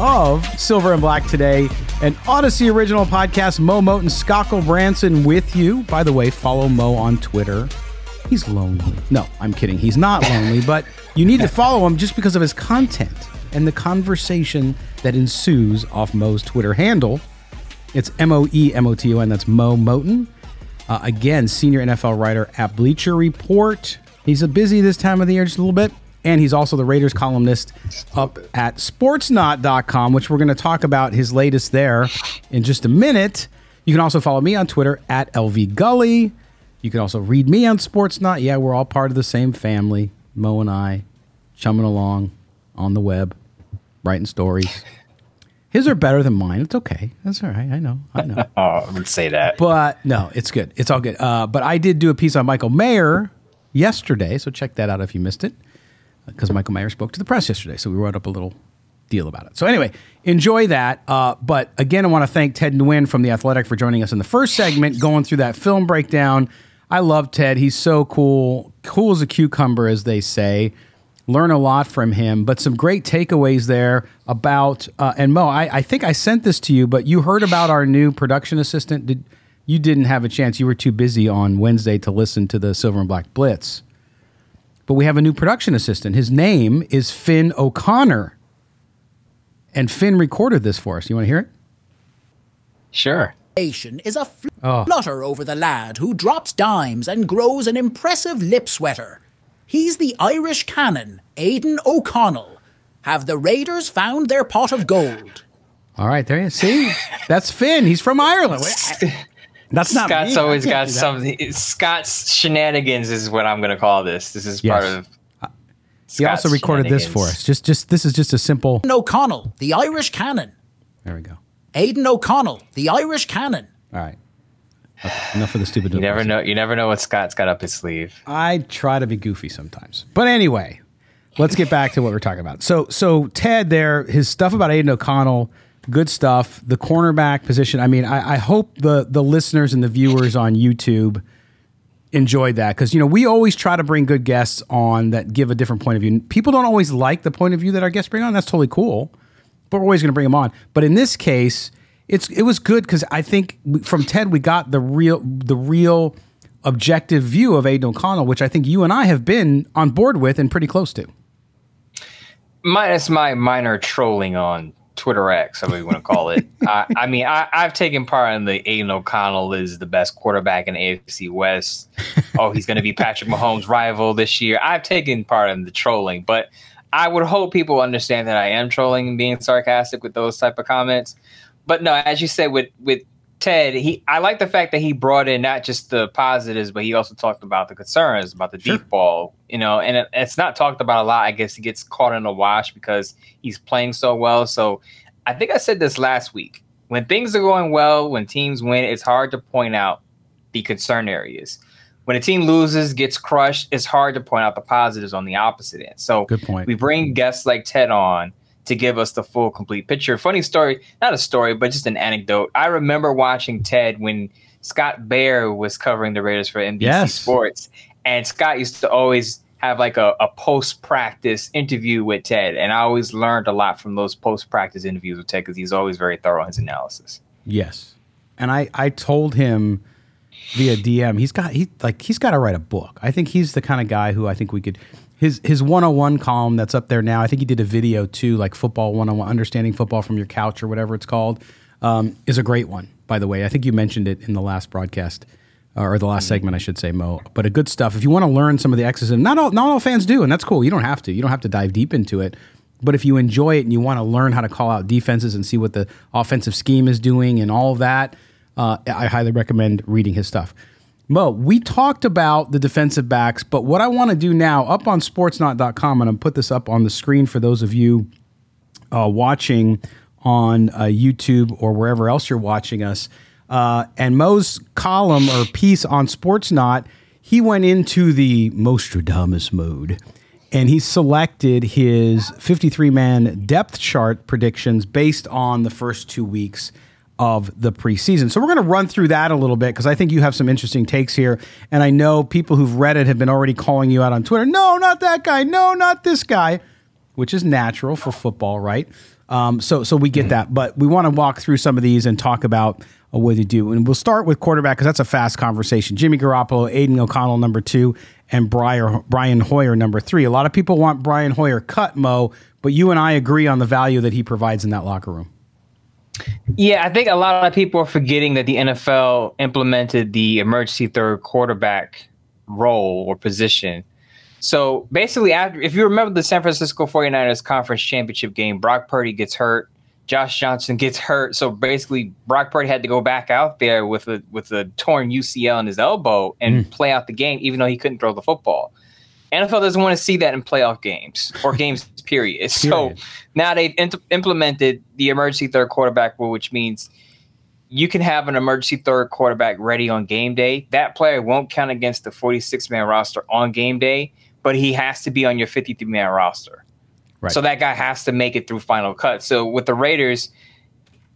of Silver and Black Today an Audacy original podcast. Moe Moton, Scott Gulbransen with you. By the way, follow Moe on Twitter. He's lonely. No, I'm kidding. He's not lonely, but you need to follow him just because of his content and the conversation that ensues off Moe's Twitter handle. It's M O E M O T O N. That's Moe Moton. Uh, again, senior NFL writer at Bleacher Report. He's a busy this time of the year, just a little bit. And he's also the Raiders columnist up at sportsnaut.com, which we're going to talk about his latest there in just a minute. You can also follow me on Twitter at LV Gully. You can also read me on Sportsnaut. Yeah, we're all part of the same family. Moe and I chumming along on the web, writing stories. His are better than mine. It's okay. That's all right. I know. I know. oh, I would say that. But no, it's good. It's all good. Uh, but I did do a piece on Michael Mayer yesterday, so check that out if you missed it because Michael Mayer spoke to the press yesterday. So we wrote up a little deal about it. So anyway, enjoy that. Uh, but again, I want to thank Ted Nguyen from The Athletic for joining us in the first segment, going through that film breakdown. I love Ted. He's so cool. Cool as a cucumber, as they say. Learn a lot from him, but some great takeaways there about. Uh, and Moe, I, I, think I sent this to you, but you heard about our new production assistant. Did you didn't have a chance? You were too busy on Wednesday to listen to the Silver and Black Blitz. But we have a new production assistant. His name is Finn O'Connor. And Finn recorded this for us. You want to hear it? Sure. Is a fl- oh. flutter over the lad who drops dimes and grows an impressive lip sweater. He's the Irish cannon, Aidan O'Connell. Have the Raiders found their pot of gold? All right, there you see. That's Finn. He's from Ireland. That's not Scott's me. always got some. Scott's shenanigans is what I'm going to call this. This is yes. part of. Uh, he also recorded this for us. Just, just this is just a simple. O'Connell, the Irish cannon. There we go. Aidan O'Connell, the Irish cannon. All right. Okay, enough of the stupid. You never know. You never know what Scott's got up his sleeve. I try to be goofy sometimes, but anyway, let's get back to what we're talking about. So, so Ted, there, his stuff about Aidan O'Connell good stuff. The cornerback position. I mean, I, I hope the the listeners and the viewers on YouTube enjoyed that because you know we always try to bring good guests on that give a different point of view. People don't always like the point of view that our guests bring on. That's totally cool, but we're always going to bring them on. But in this case, it's it was good because I think from Ted we got the real the real objective view of Aidan O'Connell, which I think you and I have been on board with and pretty close to. Minus my minor trolling on Twitter X, whatever you want to call it. I, I, mean, I, have taken part in the Aidan O'Connell is the best quarterback in AFC West. oh, he's going to be Patrick Mahomes' rival this year. I've taken part in the trolling, but I would hope people understand that I am trolling and being sarcastic with those type of comments. But no, as you said with with Ted, he I like the fact that he brought in not just the positives, but he also talked about the concerns about the sure. deep ball. You know, and it, it's not talked about a lot. I guess he gets caught in a wash because he's playing so well. So I think I said this last week. When things are going well, when teams win, it's hard to point out the concern areas. When a team loses, gets crushed, it's hard to point out the positives on the opposite end. So good point. We bring guests like Ted on to give us the full complete picture. Funny story, not a story, but just an anecdote. I remember watching Ted when Scott Bair was covering the Raiders for NBC yes. Sports, and Scott used to always have like a, a post practice interview with Ted, and I always learned a lot from those post practice interviews with Ted because he's always very thorough in his analysis. Yes, and I I told him via DM he's got he like he's got to write a book. I think he's the kind of guy who I think we could his his 101 column that's up there now. I think he did a video too, like football 101, understanding football from your couch or whatever it's called, um, is a great one. By the way, I think you mentioned it in the last broadcast uh, or the last segment, I should say, Moe. But a good stuff. If you want to learn some of the X's, and not all not all fans do, and that's cool. You don't have to. You don't have to dive deep into it. But if you enjoy it and you want to learn how to call out defenses and see what the offensive scheme is doing and all of that, uh, I highly recommend reading his stuff. Moe, we talked about the defensive backs, but what I want to do now, up on sportsnaut.com, and I'm put this up on the screen for those of you uh, watching on uh, YouTube or wherever else you're watching us. Uh, and Moe's column or piece on Sportsnaut, he went into the Mostradamus mode and he selected his 53 man depth chart predictions based on the first two weeks of the preseason. So we're going to run through that a little bit because I think you have some interesting takes here. And I know people who've read it have been already calling you out on Twitter. No, not that guy. No, not this guy, which is natural for football, right? Um, so, so we get that. But we want to walk through some of these and talk about uh, what they do. And we'll start with quarterback because that's a fast conversation. Jimmy Garoppolo, Aidan O'Connell, number two, and Brian, Brian Hoyer, number three. A lot of people want Brian Hoyer cut, Moe, but you and I agree on the value that he provides in that locker room. Yeah, I think a lot of people are forgetting that the NFL implemented the emergency third quarterback role or position. So basically, after if you remember the San Francisco 49ers conference championship game, Brock Purdy gets hurt, Josh Johnson gets hurt. So basically, Brock Purdy had to go back out there with a with a torn UCL in his elbow and mm. play out the game, even though he couldn't throw the football. NFL doesn't want to see that in playoff games or games, period. So now they've implemented the emergency third quarterback rule, which means you can have an emergency third quarterback ready on game day. That player won't count against the 46 man roster on game day, but he has to be on your 53 man roster. Right. So that guy has to make it through final cut. So with the Raiders,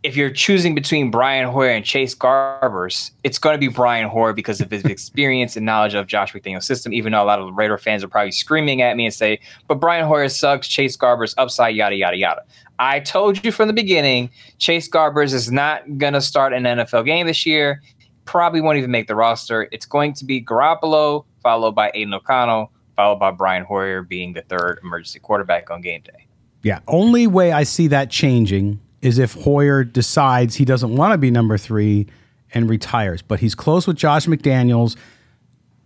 if you're choosing between Brian Hoyer and Chase Garbers, it's going to be Brian Hoyer because of his experience and knowledge of Josh McDaniels' system. Even though a lot of the Raider fans are probably screaming at me and say, "But Brian Hoyer sucks. Chase Garbers upside, yada yada yada." I told you from the beginning, Chase Garbers is not going to start an NFL game this year. Probably won't even make the roster. It's going to be Garoppolo followed by Aidan O'Connell, followed by Brian Hoyer being the third emergency quarterback on game day. Yeah, only way I see that changing is if Hoyer decides he doesn't want to be number three and retires. But he's close with Josh McDaniels.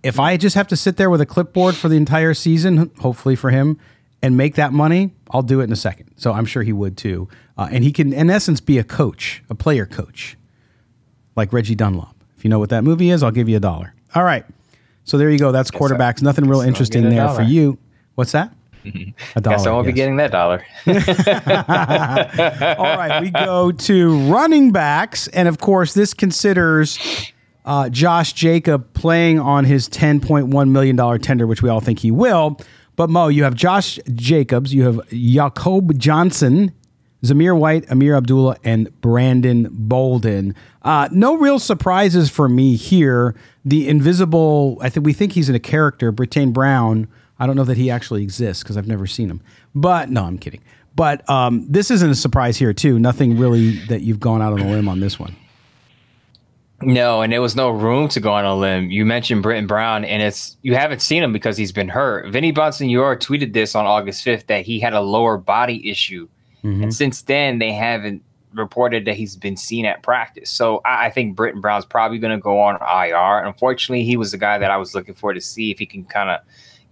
If I just have to sit there with a clipboard for the entire season, hopefully for him, and make that money, I'll do it in a second. So I'm sure he would too. Uh, and he can, in essence, be a coach, a player coach, like Reggie Dunlop. If you know what that movie is, I'll give you a dollar. All right. So there you go. That's quarterbacks. Nothing real interesting there for you. What's that? A dollar. Guess I won't yes. be getting that dollar. All right, we go to running backs, and of course, this considers uh, Josh Jacobs playing on his ten point one million dollar tender, which we all think he will. But Mo, you have Josh Jacobs, you have Jakob Johnson, Zamir White, Ameer Abdullah, and Brandon Bolden. Uh, no real surprises for me here. The invisible, I think we think he's in a character, Brittain Brown I don't know that he actually exists because I've never seen him. But no, I'm kidding. But um, this isn't a surprise here too. Nothing really that you've gone out on a limb on this one. No, and there was no room to go on a limb. You mentioned Brittain Brown, and it's you haven't seen him because he's been hurt. Vinny Bonsignore tweeted this on August 5th that he had a lower body issue, mm-hmm. and since then they haven't reported that he's been seen at practice. So I, I think Brittain Brown's probably going to go on IR. Unfortunately, he was the guy that I was looking for to see if he can kind of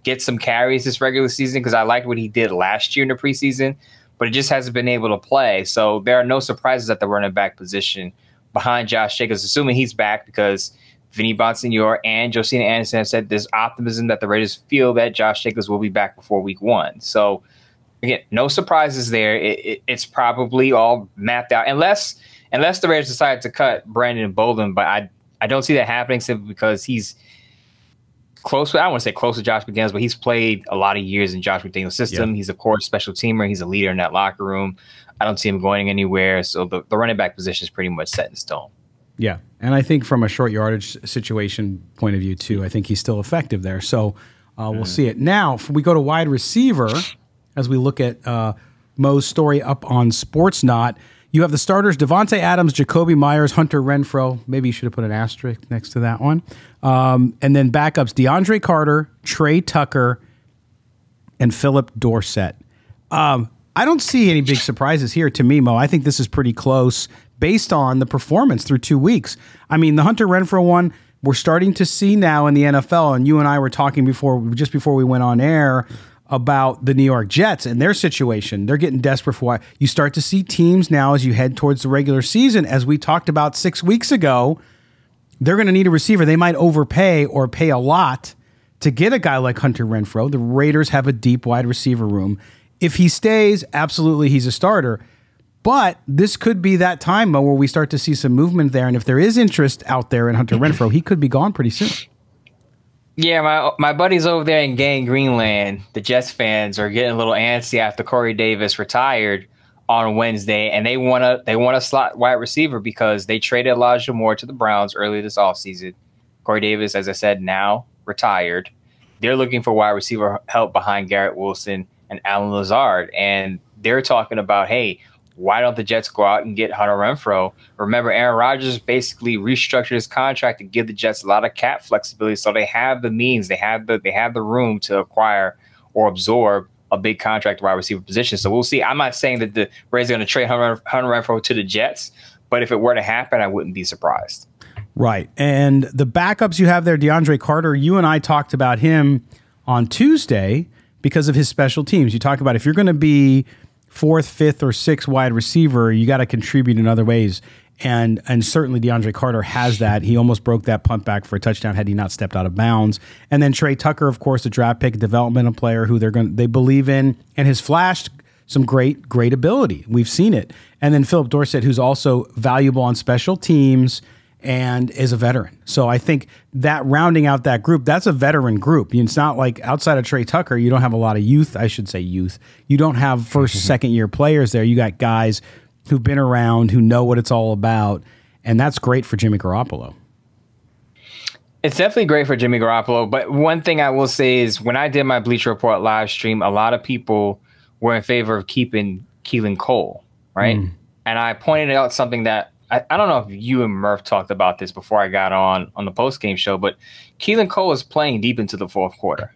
get some carries this regular season because I liked what he did last year in the preseason, but it just hasn't been able to play. So there are no surprises at the running back position behind Josh Jacobs, assuming he's back because Vinny Bonsignore and Josina Anderson have said there's optimism that the Raiders feel that Josh Jacobs will be back before week one. So again, no surprises there. It, it, it's probably all mapped out unless unless the Raiders decide to cut Brandon Bolden, but I I don't see that happening simply because he's – close. I want to say close to Josh McDaniels, but he's played a lot of years in Josh McDaniels' system. He's a core special teamer. He's a leader in that locker room. I don't see him going anywhere. So the, the running back position is pretty much set in stone. Yeah. And I think from a short yardage situation point of view, too, I think he's still effective there. So uh, we'll mm. see it. Now, if we go to wide receiver, as we look at uh, Moe's story up on Sportsnaut, you have the starters Davante Adams, Jakobi Meyers, Hunter Renfrow. Maybe you should have put an asterisk next to that one. Um, and then backups DeAndre Carter, Tre Tucker, and Phillip Dorsett. Um, I don't see any big surprises here to me, Moe. I think this is pretty close based on the performance through two weeks. I mean, the Hunter Renfrow one, we're starting to see now in the NFL, and you and I were talking before, just before we went on air about the New York Jets and their situation. They're getting desperate for why you start to see teams now as you head towards the regular season, as we talked about six weeks ago. They're going to need a receiver. They might overpay or pay a lot to get a guy like Hunter Renfrow. The Raiders have a deep wide receiver room. If he stays, absolutely he's a starter. But this could be that time Moe, where we start to see some movement there. And if there is interest out there in Hunter Renfrow, he could be gone pretty soon. Yeah, my my buddies over there in Gang Greenland, the Jets fans, are getting a little antsy after Corey Davis retired on Wednesday, and they want to they want a slot wide receiver because they traded Elijah Moore to the Browns earlier this offseason. Corey Davis, as I said, now retired. They're looking for wide receiver help behind Garrett Wilson and Allen Lazard, and they're talking about, hey, why don't the Jets go out and get Hunter Renfrow? Remember, Aaron Rodgers basically restructured his contract to give the Jets a lot of cap flexibility, so they have the means, they have the they have the room to acquire or absorb a big contract wide receiver position. So we'll see. I'm not saying that the Rays are going to trade Hunter, Hunter Renfrow to the Jets, but if it were to happen, I wouldn't be surprised. Right. And the backups you have there, DeAndre Carter, you and I talked about him on Tuesday because of his special teams. You talk about if you're going to be fourth, fifth, or sixth wide receiver, you got to contribute in other ways. And and certainly DeAndre Carter has that. He almost broke that punt back for a touchdown had he not stepped out of bounds. And then Tre Tucker, of course, a draft pick, developmental player who they're going they believe in and has flashed some great great ability. We've seen it. And then Phillip Dorsett, who's also valuable on special teams and is a veteran. So I think that rounding out that group, that's a veteran group. It's not like outside of Tre Tucker, you don't have a lot of youth. I should say youth. You don't have 1st mm-hmm. second year players there. You got guys who've been around, who know what it's all about, and that's great for Jimmy Garoppolo. It's definitely great for Jimmy Garoppolo. But one thing I will say is when I did my Bleacher Report live stream, a lot of people were in favor of keeping Keelan Cole, right? Mm. And I pointed out something that I, I don't know if you and Murph talked about this before I got on on the post game show, but Keelan Cole is playing deep into the fourth quarter.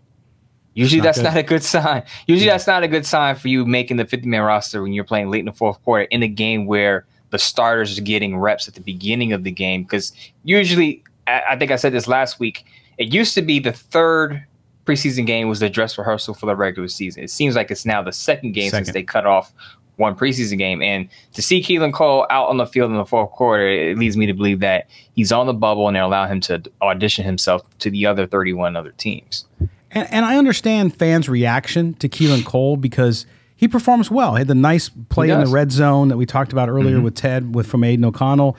Usually not that's good. not a good sign. Usually yeah. that's not a good sign for you making the 50 man roster when you're playing late in the fourth quarter in a game where the starters are getting reps at the beginning of the game. Because usually, I think I said this last week, it used to be the third preseason game was the dress rehearsal for the regular season. It seems like it's now the second game second. since they cut off one preseason game. And to see Keelan Cole out on the field in the fourth quarter, it leads me to believe that he's on the bubble and they allow him to audition himself to the other 31 other teams. And, and I understand fans' reaction to Keelan Cole because he performs well. He had the nice play in the red zone that we talked about earlier mm-hmm. with Ted with from Aidan O'Connell.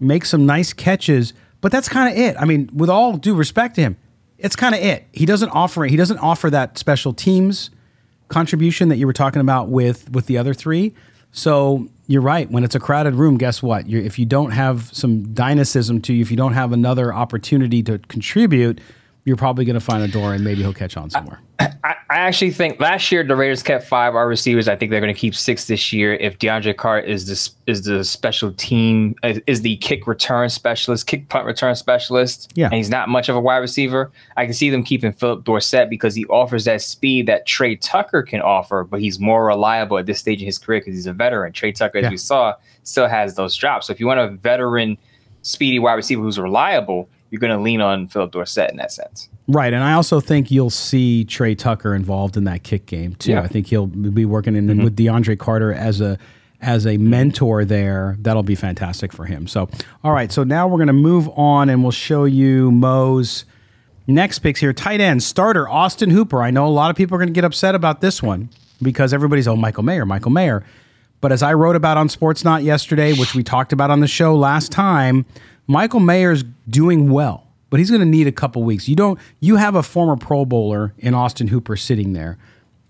Makes some nice catches, but that's kind of it. I mean, with all due respect to him, it's kind of it. He doesn't offer it he doesn't offer that special teams contribution that you were talking about with with the other three. So you're right. When it's a crowded room, guess what? You're, if you don't have some dynamism to you, if you don't have another opportunity to contribute, you're probably going to find a door and maybe he'll catch on somewhere. I, I, actually think last year the Raiders kept five our receivers. I think they're going to keep six this year. If DeAndre Carter is the is the special team is the kick return specialist, kick punt return specialist, yeah, and he's not much of a wide receiver. I can see them keeping Phillip Dorsett because he offers that speed that Tre Tucker can offer, but he's more reliable at this stage in his career because he's a veteran. Tre Tucker, as yeah. we saw, still has those drops. So if you want a veteran, speedy wide receiver who's reliable you're going to lean on Phillip Dorsett in that sense. Right, and I also think you'll see Tre Tucker involved in that kick game too. Yeah. I think he'll be working in mm-hmm. with DeAndre Carter as a as a mentor there. That'll be fantastic for him. So, all right, so now we're going to move on and we'll show you Moe's next picks here. Tight end starter Austin Hooper. I know a lot of people are going to get upset about this one because everybody's oh Michael Mayer, Michael Mayer. But as I wrote about on Sportsnaut yesterday, which we talked about on the show last time, Michael Mayer's doing well, but he's going to need a couple weeks. You don't. You have a former Pro Bowler in Austin Hooper sitting there,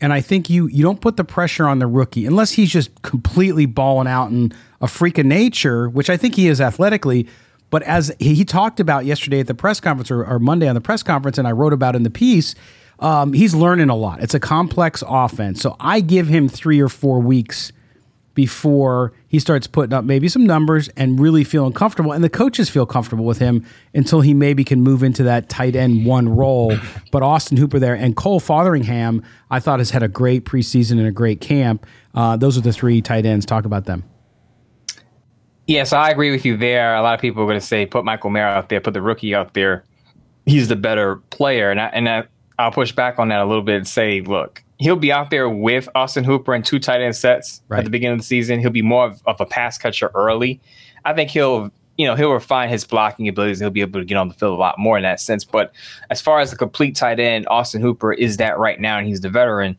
and I think you you don't put the pressure on the rookie unless he's just completely balling out and a freak of nature, which I think he is athletically. But as he talked about yesterday at the press conference or, or Monday on the press conference, and I wrote about in the piece, um, he's learning a lot. It's a complex offense, so I give him three or four weeks before he starts putting up maybe some numbers and really feeling comfortable. And the coaches feel comfortable with him until he maybe can move into that tight end one role. But Austin Hooper there and Cole Fotheringham, I thought has had a great preseason and a great camp. Uh, those are the three tight ends. Talk about them. Yes, I agree with you there. A lot of people are going to say put Michael Mayer out there, put the rookie out there. He's the better player, and I, and I, I'll push back on that a little bit and say, look, he'll be out there with Austin Hooper in two tight end sets right. at the beginning of the season. He'll be more of, of, a pass catcher early. I think he'll, you know, he'll refine his blocking abilities. He'll be able to get on the field a lot more in that sense. But as far as the complete tight end, Austin Hooper is that right now, and he's the veteran.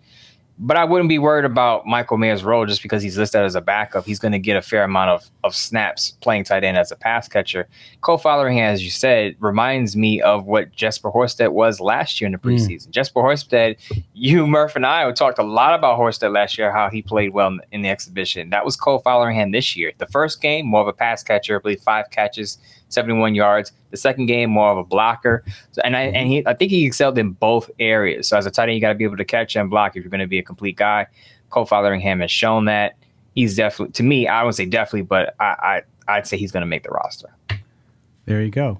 But I wouldn't be worried about Michael Mayer's role just because he's listed as a backup. He's going to get a fair amount of, of snaps playing tight end as a pass catcher. Cole Fotheringham, as you said, reminds me of what Jesper Horsted was last year in the hmm. preseason. Mm. Jesper Horsted, you, Murph, and I talked a lot about Horsted last year, how he played well in, in the exhibition. That was Cole Fotheringham this year. The first game, more of a pass catcher, I believe five catches, 71 yards. The second game, more of a blocker. So, and I and he, I think he excelled in both areas. So as a tight end, you got to be able to catch and block if you're going to be a complete guy. Cole Fotheringham has shown that. He's definitely, to me, I would say definitely, but I, I I'd say he's going to make the roster. There you go.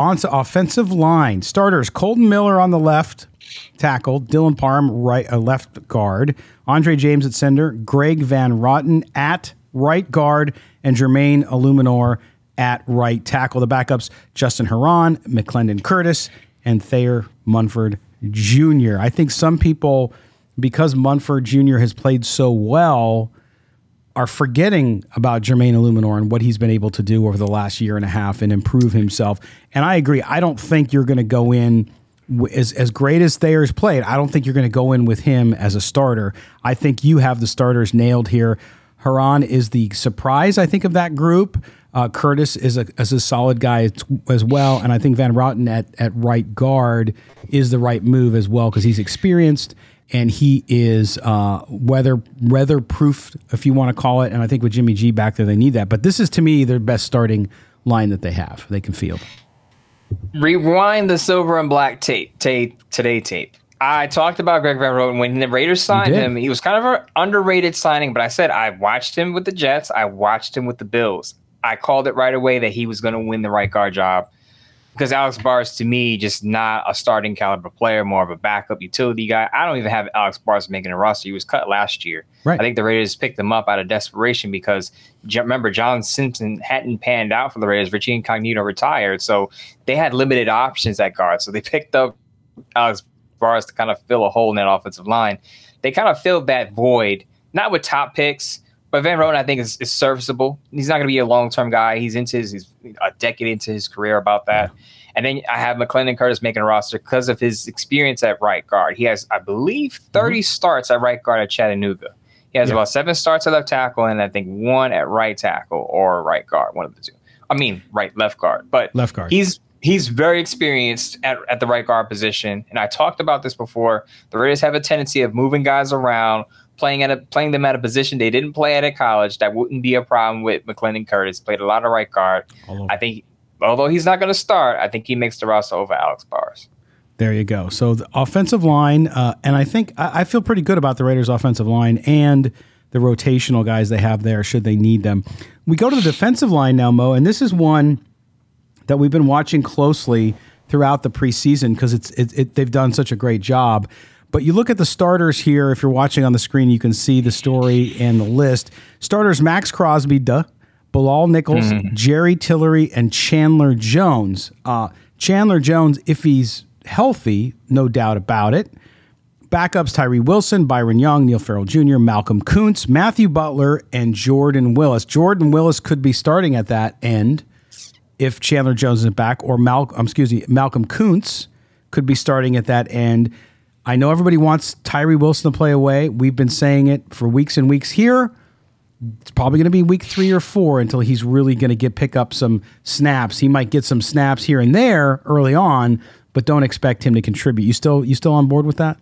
On to offensive line. Starters Kolton Miller on the left tackle, Dylan Parham right uh, left guard, Andre James at center, Greg Van Roten at right guard, and Jermaine Eluemunor at right tackle. The backups Justin Herron, McClendon Curtis, and Thayer Munford Jr. I think some people, because Munford Jr. has played so well, are forgetting about Jermaine Eluemunor and what he's been able to do over the last year and a half and improve himself. And I agree. I don't think you're going to go in as as great as Thayer's played. I don't think you're going to go in with him as a starter. I think you have the starters nailed here. Herron is the surprise, I think, of that group. Uh, Curtis is a, is a solid guy as well, and I think Van Roten at, at right guard is the right move as well because he's experienced and he is uh, weather weather proof, if you want to call it. And I think with Jimmy G back there, they need that. But this is to me their best starting line that they have. They can field. Rewind the silver and black tape, tape today tape. I talked about Greg Van Roten when the Raiders signed him. He was kind of an underrated signing, but I said I watched him with the Jets. I watched him with the Bills. I called it right away that he was going to win the right guard job because Alex Bars to me just not a starting caliber player, more of a backup utility guy. I don't even have Alex Bars making a roster. He was cut last year. Right. I think the Raiders picked him up out of desperation because remember John Simpson hadn't panned out for the Raiders. Richie Incognito retired, so they had limited options at guard. So they picked up Alex Bars to kind of fill a hole in that offensive line. They kind of filled that void, not with top picks. But Van Roten, I think, is, is serviceable. He's not going to be a long term guy. He's into his, he's a decade into his career about that. Yeah. And then I have McClendon Curtis making a roster because of his experience at right guard. He has, I believe, 30 mm-hmm. starts at right guard at Chattanooga. He has yeah. about seven starts at left tackle and I think one at right tackle or right guard, one of the two. I mean, right left guard, but left guard. He's he's very experienced at, at the right guard position. And I talked about this before. The Raiders have a tendency of moving guys around, playing at a playing them at a position they didn't play at at college. That wouldn't be a problem with McClendon Curtis. Played a lot of right guard. I think, although he's not going to start, I think he makes the roster over Alex Bars. There you go. So the offensive line, uh, and I think I, I, feel pretty good about the Raiders' offensive line and the rotational guys they have there, should they need them. We go to the defensive line now, Moe, and this is one that we've been watching closely throughout the preseason because it's it, it, they've done such a great job. But you look at the starters here. If you're watching on the screen, you can see the story and the list. Starters: Maxx Crosby, duh, Bilal Nichols, mm-hmm. Jerry Tillery, and Chandler Jones. Uh, Chandler Jones, if he's healthy, no doubt about it. Backups Tyree Wilson, Byron Young, Neil Farrell Jr., Malcolm Koonce, Matthew Butler, and Jordan Willis. Jordan Willis could be starting at that end if Chandler Jones isn't back, or Mal- um, excuse me, Malcolm Koonce could be starting at that end. I know everybody wants Tyree Wilson to play away. We've been saying it for weeks and weeks here. it's probably going to be week three or four until he's really going to get pick up some snaps. He might get some snaps here and there early on, but don't expect him to contribute. You still you still on board with that?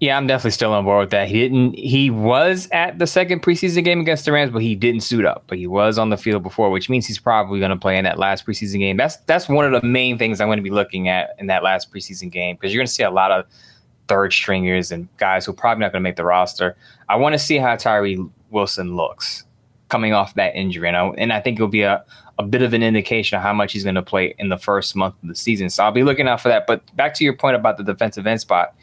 Yeah, I'm definitely still on board with that. He didn't. He was at the second preseason game against the Rams, but he didn't suit up. But he was on the field before, which means he's probably going to play in that last preseason game. That's that's one of the main things I'm going to be looking at in that last preseason game because you're going to see a lot of third stringers and guys who are probably not going to make the roster. I want to see how Tyree Wilson looks coming off that injury, and I, and I think it'll be a a bit of an indication of how much he's going to play in the first month of the season. So I'll be looking out for that. But back to your point about the defensive end spot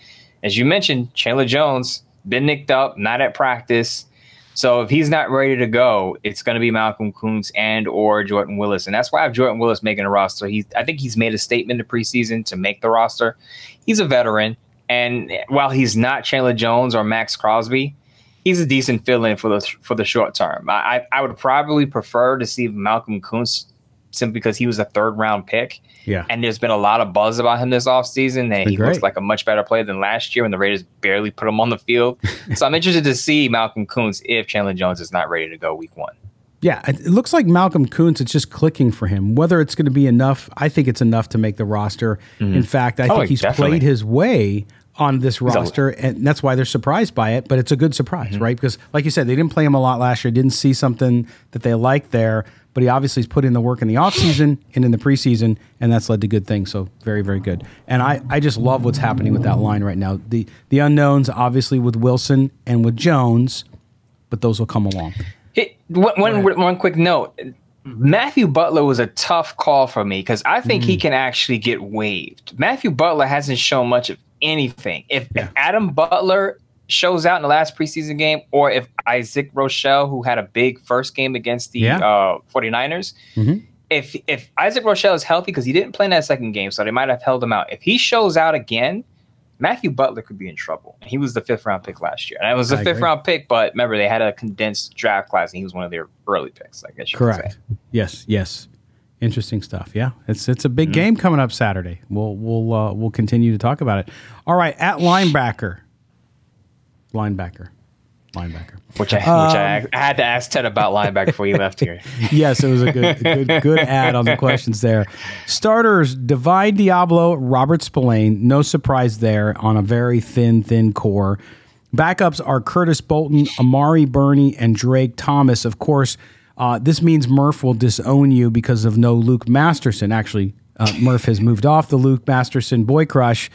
as you mentioned, Chandler Jones been nicked up, not at practice. So if he's not ready to go, it's going to be Malcolm Koonce and or Jordan Willis, and that's why I have Jordan Willis making a roster. He, I think he's made a statement in preseason to make the roster. He's a veteran, and while he's not Chandler Jones or Maxx Crosby, he's a decent fill-in for the for the short term. I, I would probably prefer to see Malcolm Koonce simply because he was a third round pick yeah. And there's been a lot of buzz about him this offseason. And he great. looks like a much better player than last year when the Raiders barely put him on the field. so I'm interested to see Malcolm Koonce if Chandler Jones is not ready to go week one. Yeah, it looks like Malcolm Koonce, it's just clicking for him. Whether it's going to be enough, I think it's enough to make the roster. Mm-hmm. In fact, I oh, think he's definitely. played his way on this roster, and that's why they're surprised by it. But it's a good surprise, mm-hmm. right? Because, like you said, they didn't play him a lot last year, didn't see something that they liked there but he obviously has put in the work in the offseason and in the preseason, and that's led to good things. So very, very good. And I, I just love what's happening with that line right now. The the unknowns, obviously, with Wilson and with Jones, but those will come along. Hey, one, one, one quick note. Matthew Butler was a tough call for me because I think mm. he can actually get waived. Matthew Butler hasn't shown much of anything. If, yeah. if Adam Butler shows out in the last preseason game, or if Isaac Rochell, who had a big first game against the yeah. uh, 49ers, mm-hmm. if if Isaac Rochell is healthy, because he didn't play in that second game, so they might have held him out. If he shows out again, Matthew Butler could be in trouble. He was the fifth round pick last year. And it was a I fifth agree. round pick, but remember, they had a condensed draft class, and he was one of their early picks, I guess Correct. Yes, yes. Interesting stuff. Yeah, it's it's a big mm-hmm. game coming up Saturday. We'll we'll uh, we'll continue to talk about it. All right, at linebacker, linebacker. Linebacker. Which I, um, which I, um, I, had to ask Ted about linebacker before he left here. yes, it was a good, good, good ad on the questions there. Starters: Divine Deablo, Robert Spillane. No surprise there on a very thin, thin core. Backups are Curtis Bolton, Amari Burney, and Drake Thomas. Of course, uh, this means Murph will disown you because of no Luke Masterson. Actually, uh, Murph has moved off the Luke Masterson boy crush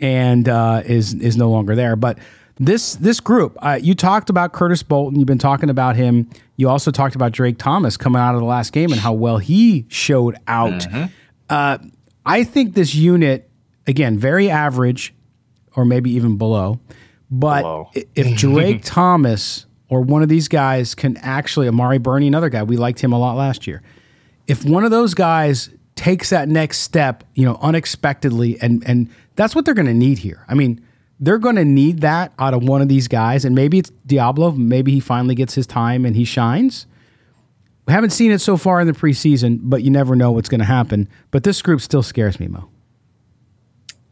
and uh, is is no longer there. But this this group, uh, you talked about Curtis Bolton. You've been talking about him. You also talked about Drake Thomas coming out of the last game and how well he showed out. Mm-hmm. Uh, I think this unit, again, very average, or maybe even below. But below. if Drake Thomas or one of these guys can actually, Amari Burney, another guy, we liked him a lot last year. If one of those guys takes that next step, you know, unexpectedly, and and that's what they're going to need here. I mean they're going to need that out of one of these guys. And maybe it's Deablo. Maybe he finally gets his time and he shines. We haven't seen it so far in the preseason, but you never know what's going to happen. But this group still scares me, Mo.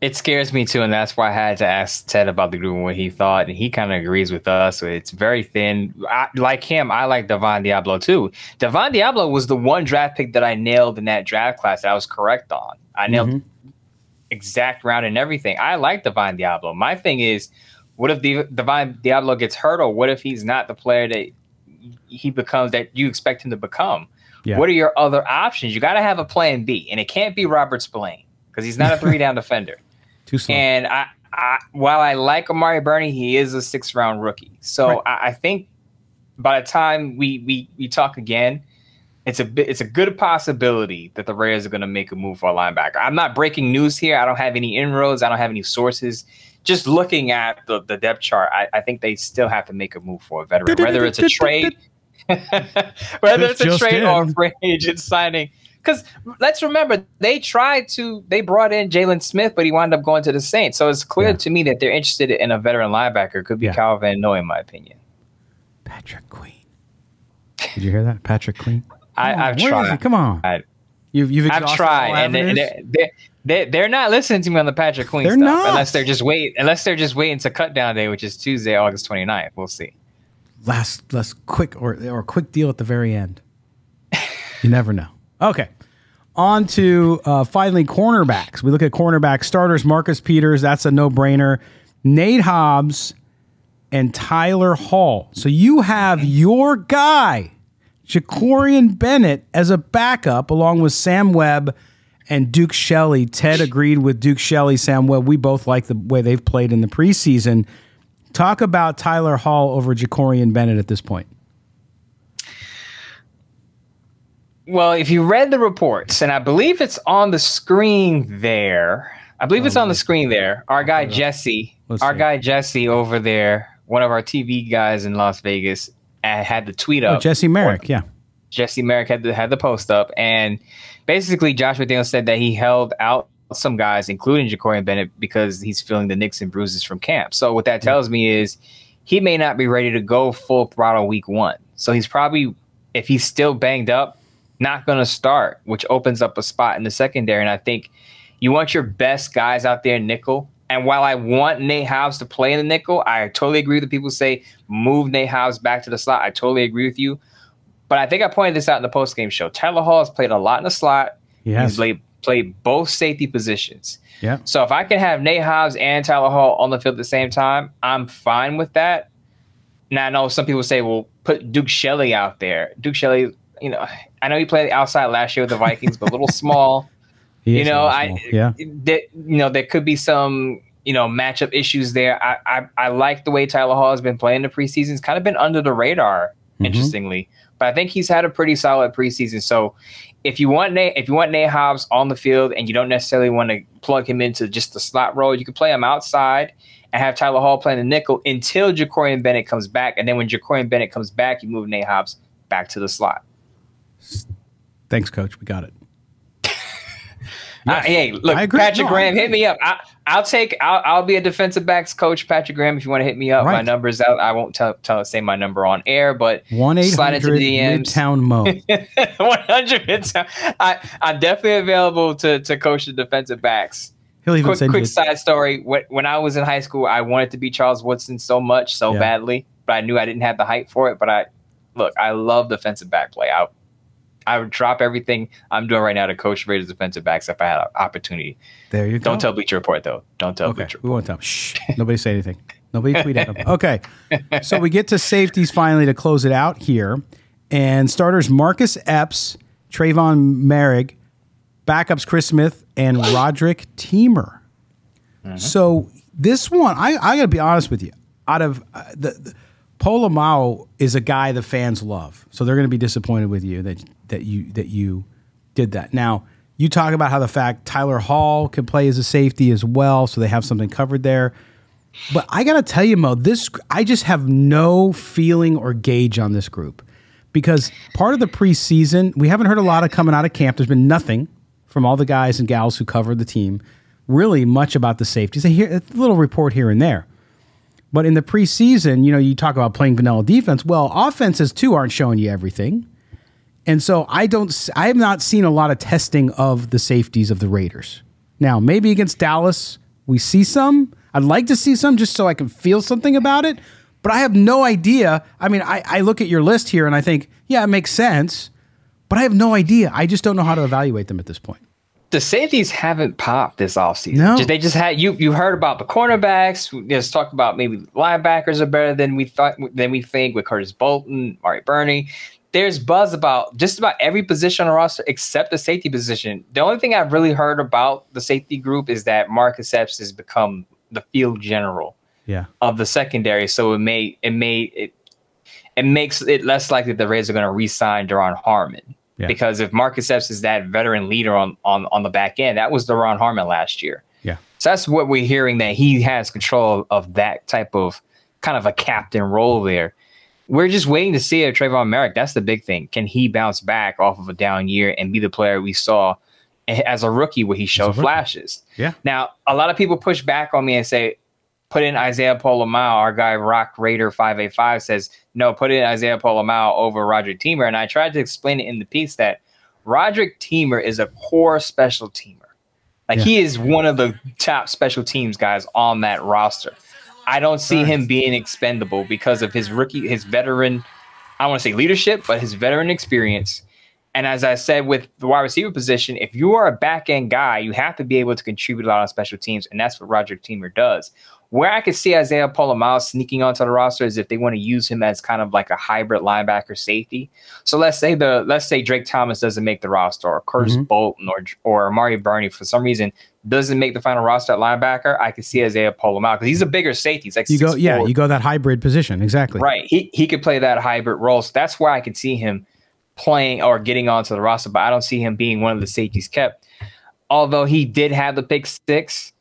It scares me too, and that's why I had to ask Ted about the group and what he thought, and he kind of agrees with us. It's very thin. I, like him, I like Divine Deablo too. Divine Deablo was the one draft pick that I nailed in that draft class that I was correct on. I nailed mm-hmm exact round and everything. I like Divine Deablo. My thing is, what if the Divine Deablo gets hurt, or what if he's not the player that he becomes that you expect him to become? Yeah. What are your other options? You got to have a plan B, and it can't be Robert Spillane because he's not a three down defender. Too slow. And I, I, while I like Amari Burney, he is a six round rookie. So right. I, I think by the time we we we talk again, it's a bit, it's a good possibility that the Raiders are going to make a move for a linebacker. I'm not breaking news here. I don't have any inroads. I don't have any sources. Just looking at the, the depth chart, I, I think they still have to make a move for a veteran, whether it's a trade, whether it's a trade or a free agent signing. Because let's remember, they tried to, they brought in Jaylon Smith, but he wound up going to the Saints. So it's clear yeah. to me that they're interested in a veteran linebacker. Could be yeah. Kyle Van Noy, in my opinion. Patrick Queen. Did you hear that? Patrick Queen. I, have tried. Come on. I, you've you've I've tried, and they're, they're, they're, they're, not listening to me on the Patrick Queen they're stuff not. unless they're just wait unless they're just waiting to cut down day, which is Tuesday, August 29th. We'll see. last last quick or or quick deal at the very end. you never know. Okay. On to uh, finally cornerbacks. We look at cornerback starters. Marcus Peters, that's a no brainer. Nate Hobbs and Tyler Hall. So you have your guy, Jakorian Bennett, as a backup, along with Sam Webb and Duke Shelley. Ted agreed with Duke Shelley, Sam Webb. We both like the way they've played in the preseason. Talk about Tyler Hall over Jakorian Bennett at this point. Well, if you read the reports, and I believe it's on the screen there. I believe it's oh, on the screen there. Our guy Jesse, Let's our see. guy Jesse over there, one of our TV guys in Las Vegas, uh, had the tweet Oh, up. Jesse Merrick, yeah. Jesse Merrick had the, had the post up, and basically Josh McDaniels said that he held out some guys, including Jakorian Bennett, because he's feeling the nicks and bruises from camp. So what that tells me is he may not be ready to go full throttle week one. So he's probably, if he's still banged up, not going to start, which opens up a spot in the secondary. And I think you want your best guys out there nickel. And while I want Nate Hobbs to play in the nickel, I totally agree with the people who say move Nate Hobbs back to the slot. I totally agree with you. But I think I pointed this out in the post game show. Tyler Hall has played a lot in the slot. He's played, played both safety positions. Yeah. So if I can have Nate Hobbs and Tyler Hall on the field at the same time, I'm fine with that. Now I know some people say, "Well, put Duke Shelley out there." Duke Shelley, you know, I know he played outside last year with the Vikings, but a little small. He you know, I yeah. there, you know there could be some you know matchup issues there. I I, I like the way Tyler Hall has been playing the preseason. It's kind of been under the radar, Mm-hmm. interestingly, but I think he's had a pretty solid preseason. So if you want Nate, if you want Nate Hobbs on the field and you don't necessarily want to plug him into just the slot role, you can play him outside and have Tyler Hall playing the nickel until Jakorian Bennett comes back. And then when Jakorian Bennett comes back, you move Nate Hobbs back to the slot. Thanks, coach. We got it. Uh, hey, look, I agree. Patrick No, Graham, hit me up. I, I'll take. I'll, I'll be a defensive backs coach, Patrick Graham. If you want to hit me up, my Right. number's out. I won't tell, tell say my number on air, but One eight slide into hundred the DMs. Midtown 100. I I'm definitely available to to coach the defensive backs. He'll even quick send quick you. side story. When, when I was in high school, I wanted to be Charles Woodson so much, so Yeah. badly, but I knew I didn't have the height for it. But I look, I love defensive back play. I I would drop everything I'm doing right now to coach Raiders defensive backs if I had an opportunity. There you go. Don't tell Bleacher Report though. Don't tell Okay, Bleacher we won't tell. Shh. Nobody say anything. Nobody tweet at him. Okay, so we get to safeties finally to close it out here, and starters Marcus Epps, Tre'von Moehrig, backups Chris Smith, and Roderick Teamer. So this one, I, I got to be honest with you. Out of uh, the, the Pola-Mao is a guy the fans love, so they're going to be disappointed with you that that you that you did that. Now you talk about how the fact Tyler Hall can play as a safety as well, so they have something covered there. But I got to tell you, Moe, this I just have no feeling or gauge on this group because part of the preseason we haven't heard a lot of coming out of camp. There's been nothing from all the guys and gals who cover the team, really much about the safeties. A, here, a little report here and there. But in the preseason, you know, you talk about playing vanilla defense. Well, offenses too aren't showing you everything. And so I don't I have not seen a lot of testing of the safeties of the Raiders. Now, maybe against Dallas, we see some. I'd like to see some just so I can feel something about it. But I have no idea. I mean, I, I look at your list here and I think, yeah, it makes sense. But I have no idea. I just don't know how to evaluate them at this point. The safeties haven't popped this offseason. No. Just- they just had you. You heard about the cornerbacks. We just talked about maybe linebackers are better than we thought than we think with Curtis Bolton, Mari Burney. There's buzz about just about every position on the roster except the safety position. The only thing I've really heard about the safety group is that Marcus Epps has become the field general Yeah. of the secondary. So it may it may it it makes it less likely the Rays are going to re-sign Duron Harmon. Yeah. Because if Marcus Epps is that veteran leader on, on on the back end, that was Duron Harmon last year. Yeah. So that's what we're hearing that he has control of that type of kind of a captain role there. We're just waiting to see if Tre'von Moehrig. That's the big thing. Can he bounce back off of a down year and be the player we saw as a rookie where he showed flashes? Yeah. Now, a lot of people push back on me and say, put in Isaiah Pola-Mao. Our guy Rock Raider 585 says, no, put in Isaiah Pola-Mao over Roderick Teamer. And I tried to explain it in the piece that Roderick Teamer is a core special teamer. Like Yeah. he is one of the top special teams guys on that roster. I don't see him being expendable because of his rookie, his veteran. I don't want to say leadership, but his veteran experience. And as I said with the wide receiver position, if you are a back end guy, you have to be able to contribute a lot on special teams, and that's what Roger Teamer does. Where I could see Isaiah Pola-Mao sneaking onto the roster is if they want to use him as kind of like a hybrid linebacker safety. So let's say the let's say Drake Thomas doesn't make the roster, or Curtis Mhm. Bolton, or or Amari Burney for some reason doesn't make the final roster at linebacker. I could see Isaiah Pola-Mao because he's a bigger safety. He's like You go, yeah, you go that hybrid position exactly. Right. He he could play that hybrid role. So that's where I could see him playing or getting onto the roster, but I don't see him being one of the safeties kept. Although he did have the pick six.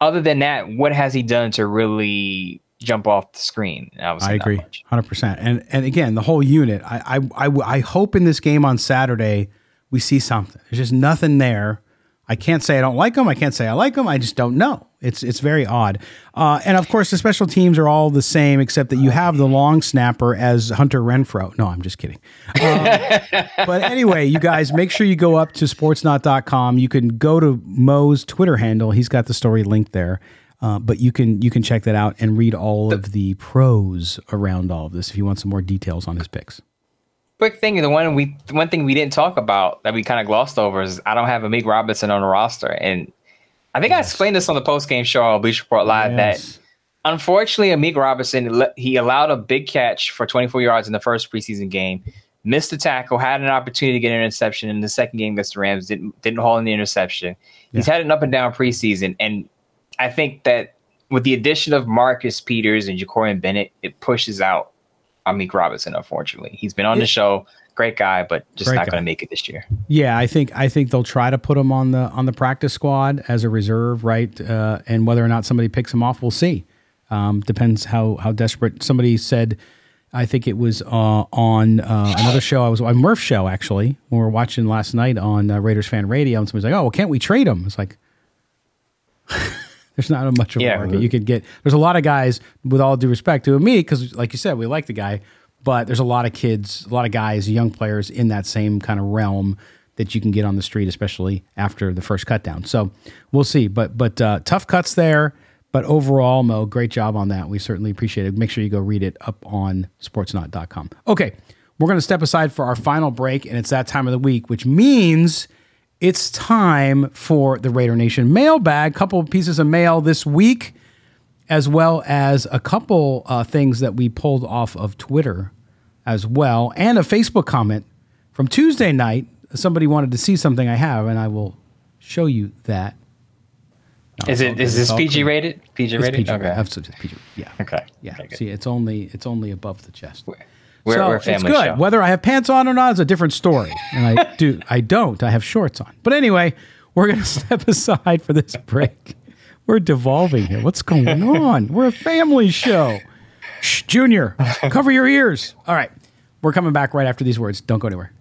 Other than that, what has he done to really jump off the screen? I, I agree, hundred percent. And and again, the whole unit. I, I I I hope in this game on Saturday we see something. There's just nothing there. I can't say I don't like them. I can't say I like them. I just don't know. It's it's very odd. Uh, and of course, the special teams are all the same, except that you have the long snapper as Hunter Renfrow. No, I'm just kidding. Uh, but anyway, you guys, make sure you go up to sportsnaut.com. You can go to Moe's Twitter handle. He's got the story linked there. Uh, but you can you can check that out and read all of the pros around all of this if you want some more details on his picks. Quick thing, the one we one thing we didn't talk about that we kind of glossed over is I don't have Amik Robinson on the roster. And I think I explained this on the post game show on Bleacher Report Live Yes. that unfortunately Amik Robinson he allowed a big catch for 24 yards in the first preseason game, missed the tackle, had an opportunity to get an interception in the second game against the Rams, didn't didn't haul in the interception. He's had an up and down preseason, and I think that with the addition of Marcus Peters and Jakorian Bennett, it pushes out Amik Robinson. Unfortunately, he's been on the show, great guy, but just Great not going to make it this year. Yeah, I think I think they'll try to put him on the on the practice squad as a reserve, right? Uh, and whether or not somebody picks him off, we'll see. Um, depends how how desperate. Somebody said, I think it was uh, on uh, another show. I was on Murph show actually. When We were watching last night on uh, Raiders fan radio, and somebody's like, "Oh, well, can't we trade him?" It's like. There's not a much of a Yeah. market. You could get. There's a lot of guys, with all due respect to me, because like you said, we like the guy, but there's a lot of kids, a lot of guys, young players in that same kind of realm that you can get on the street, especially after the first cut down. So we'll see. But but uh, tough cuts there. But overall, Moe, great job on that. We certainly appreciate it. Make sure you go read it up on sportsnaut.com. Okay, we're going to step aside for our final break, and it's that time of the week, which means it's time for the Raider Nation mailbag. Couple of pieces of mail this week, as well as a couple uh, things that we pulled off of Twitter as well, and a Facebook comment from Tuesday night. Somebody wanted to see something I have, and I will show you that. No, Is it is this PG rated? PG It's rated? PG, okay. absolutely PG. Yeah. Okay. Yeah. Okay. See, it's only it's only above the chest. We're, so we're it's good. show. Whether I have pants on or not is a different story. And I do I don't. I have shorts on. But anyway, we're gonna step aside for this break. We're devolving here. What's going on? We're a family show. Shh, Junior, cover your ears. All right. We're coming back right after these words. Don't go anywhere.